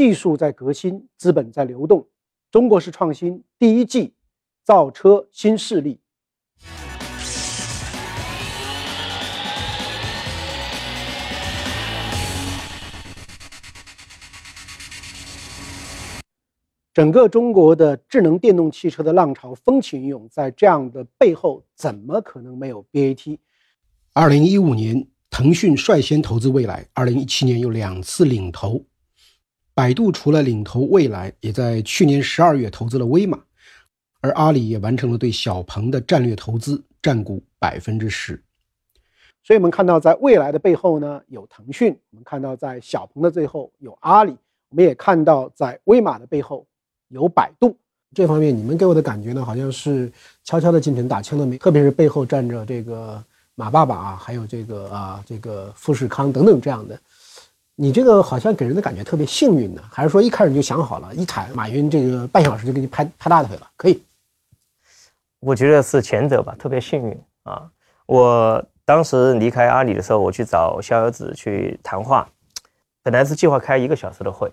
技术在革新，资本在流动。中国式创新第一季，造车新势力。整个中国的智能电动汽车的浪潮风起云涌，在这样的背后，怎么可能没有 BAT？二零一五年，腾讯率先投资蔚来；二零一七年又两次领投。百度除了领投蔚来，也在去年十二月投资了威马，而阿里也完成了对小鹏的战略投资，占股百分之十。所以，我们看到在未来的背后呢，有腾讯；我们看到在小鹏的最后有阿里；我们也看到在威马的背后。有百度这方面，你们给我的感觉呢，好像是悄悄的进城打枪的，没，特别是背后站着这个马爸爸啊，还有这个啊，这个富士康等等这样的，你这个好像给人的感觉特别幸运呢，还是说一开始就想好了，一踩马云这个半小时就给你拍拍大腿了？可以？我觉得是前者吧，特别幸运啊！我当时离开阿里的时候，我去找逍遥子去谈话，本来是计划开一个小时的会，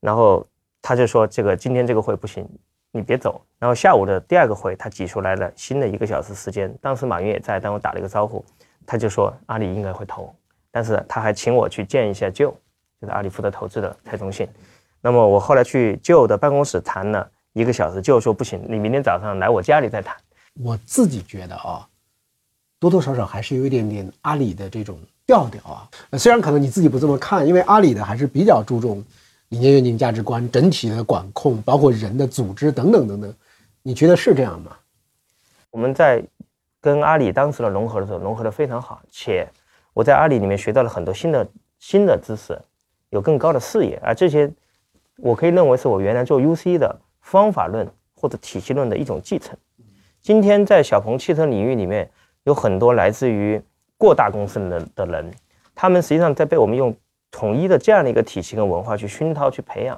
然后。他就说：“这个今天这个会不行，你别走。”然后下午的第二个会，他挤出来了新的一个小时时间。当时马云也在，但我打了一个招呼，他就说阿里应该会投，但是他还请我去见一下舅，就是阿里负责投资的蔡忠信。那么我后来去舅的办公室谈了一个小时，舅说不行，你明天早上来我家里再谈。我自己觉得啊，多多少少还是有一点点阿里的这种调调啊。虽然可能你自己不这么看，因为阿里的还是比较注重。理念、愿景、价值观，整体的管控，包括人的组织等等等等，你觉得是这样吗？我们在跟阿里当时的融合的时候，融合的非常好，且我在阿里里面学到了很多新的新的知识，有更高的视野，而这些我可以认为是我原来做 UC 的方法论或者体系论的一种继承。今天在小鹏汽车领域里面，有很多来自于过大公司的的人，他们实际上在被我们用。统一的这样的一个体系跟文化去熏陶去培养，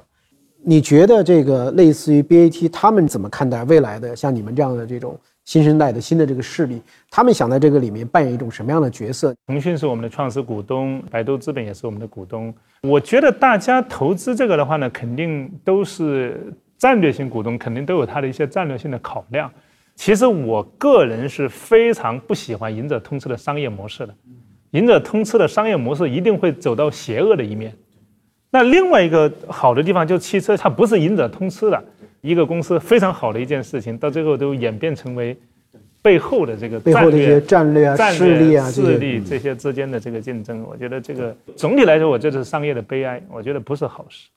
你觉得这个类似于 BAT 他们怎么看待未来的像你们这样的这种新生代的新的这个势力？他们想在这个里面扮演一种什么样的角色？腾讯是我们的创始股东，百度资本也是我们的股东。我觉得大家投资这个的话呢，肯定都是战略性股东，肯定都有他的一些战略性的考量。其实我个人是非常不喜欢赢者通吃的商业模式的。赢者通吃的商业模式一定会走到邪恶的一面。那另外一个好的地方就是汽车，它不是赢者通吃的一个公司，非常好的一件事情，到最后都演变成为背后的这个背后的一些战略啊、势力啊、势力这些之间的这个竞争。我觉得这个总体来说，我觉得是商业的悲哀，我觉得不是好事。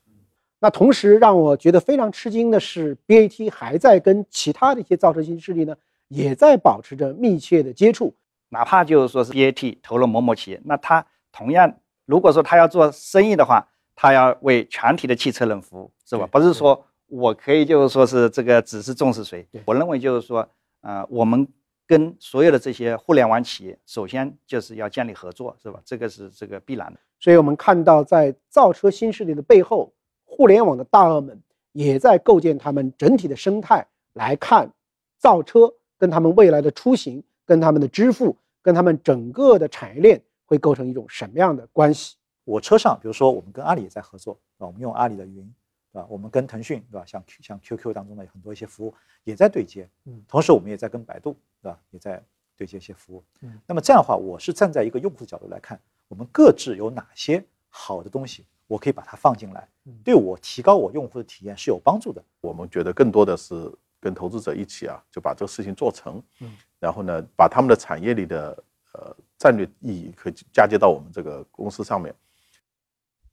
那同时让我觉得非常吃惊的是，BAT 还在跟其他的一些造车新势力呢，也在保持着密切的接触。哪怕就是说是 BAT 投了某某企业，那他同样，如果说他要做生意的话，他要为全体的汽车人服务，是吧？不是说我可以就是说是这个只是重视谁。我认为就是说，呃，我们跟所有的这些互联网企业，首先就是要建立合作，是吧？这个是这个必然的。所以我们看到，在造车新势力的背后，互联网的大鳄们也在构建他们整体的生态，来看造车跟他们未来的出行。跟他们的支付，跟他们整个的产业链会构成一种什么样的关系？我车上，比如说我们跟阿里也在合作，啊，我们用阿里的云，对吧？我们跟腾讯，对吧？像像 QQ 当中的很多一些服务也在对接，嗯，同时我们也在跟百度，对吧？也在对接一些服务，嗯。那么这样的话，我是站在一个用户的角度来看，我们各自有哪些好的东西，我可以把它放进来，对我提高我用户的体验是有帮助的。我们觉得更多的是。跟投资者一起啊，就把这个事情做成，嗯，然后呢，把他们的产业里的呃战略意义可以嫁接到我们这个公司上面。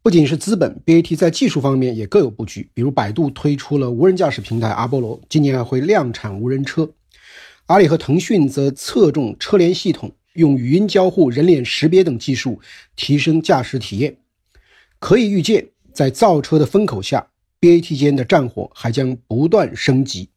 不仅是资本，BAT 在技术方面也各有布局。比如百度推出了无人驾驶平台阿波罗，今年还会量产无人车。阿里和腾讯则侧重车联系统，用语音交互、人脸识别等技术提升驾驶体验。可以预见，在造车的风口下，BAT 间的战火还将不断升级。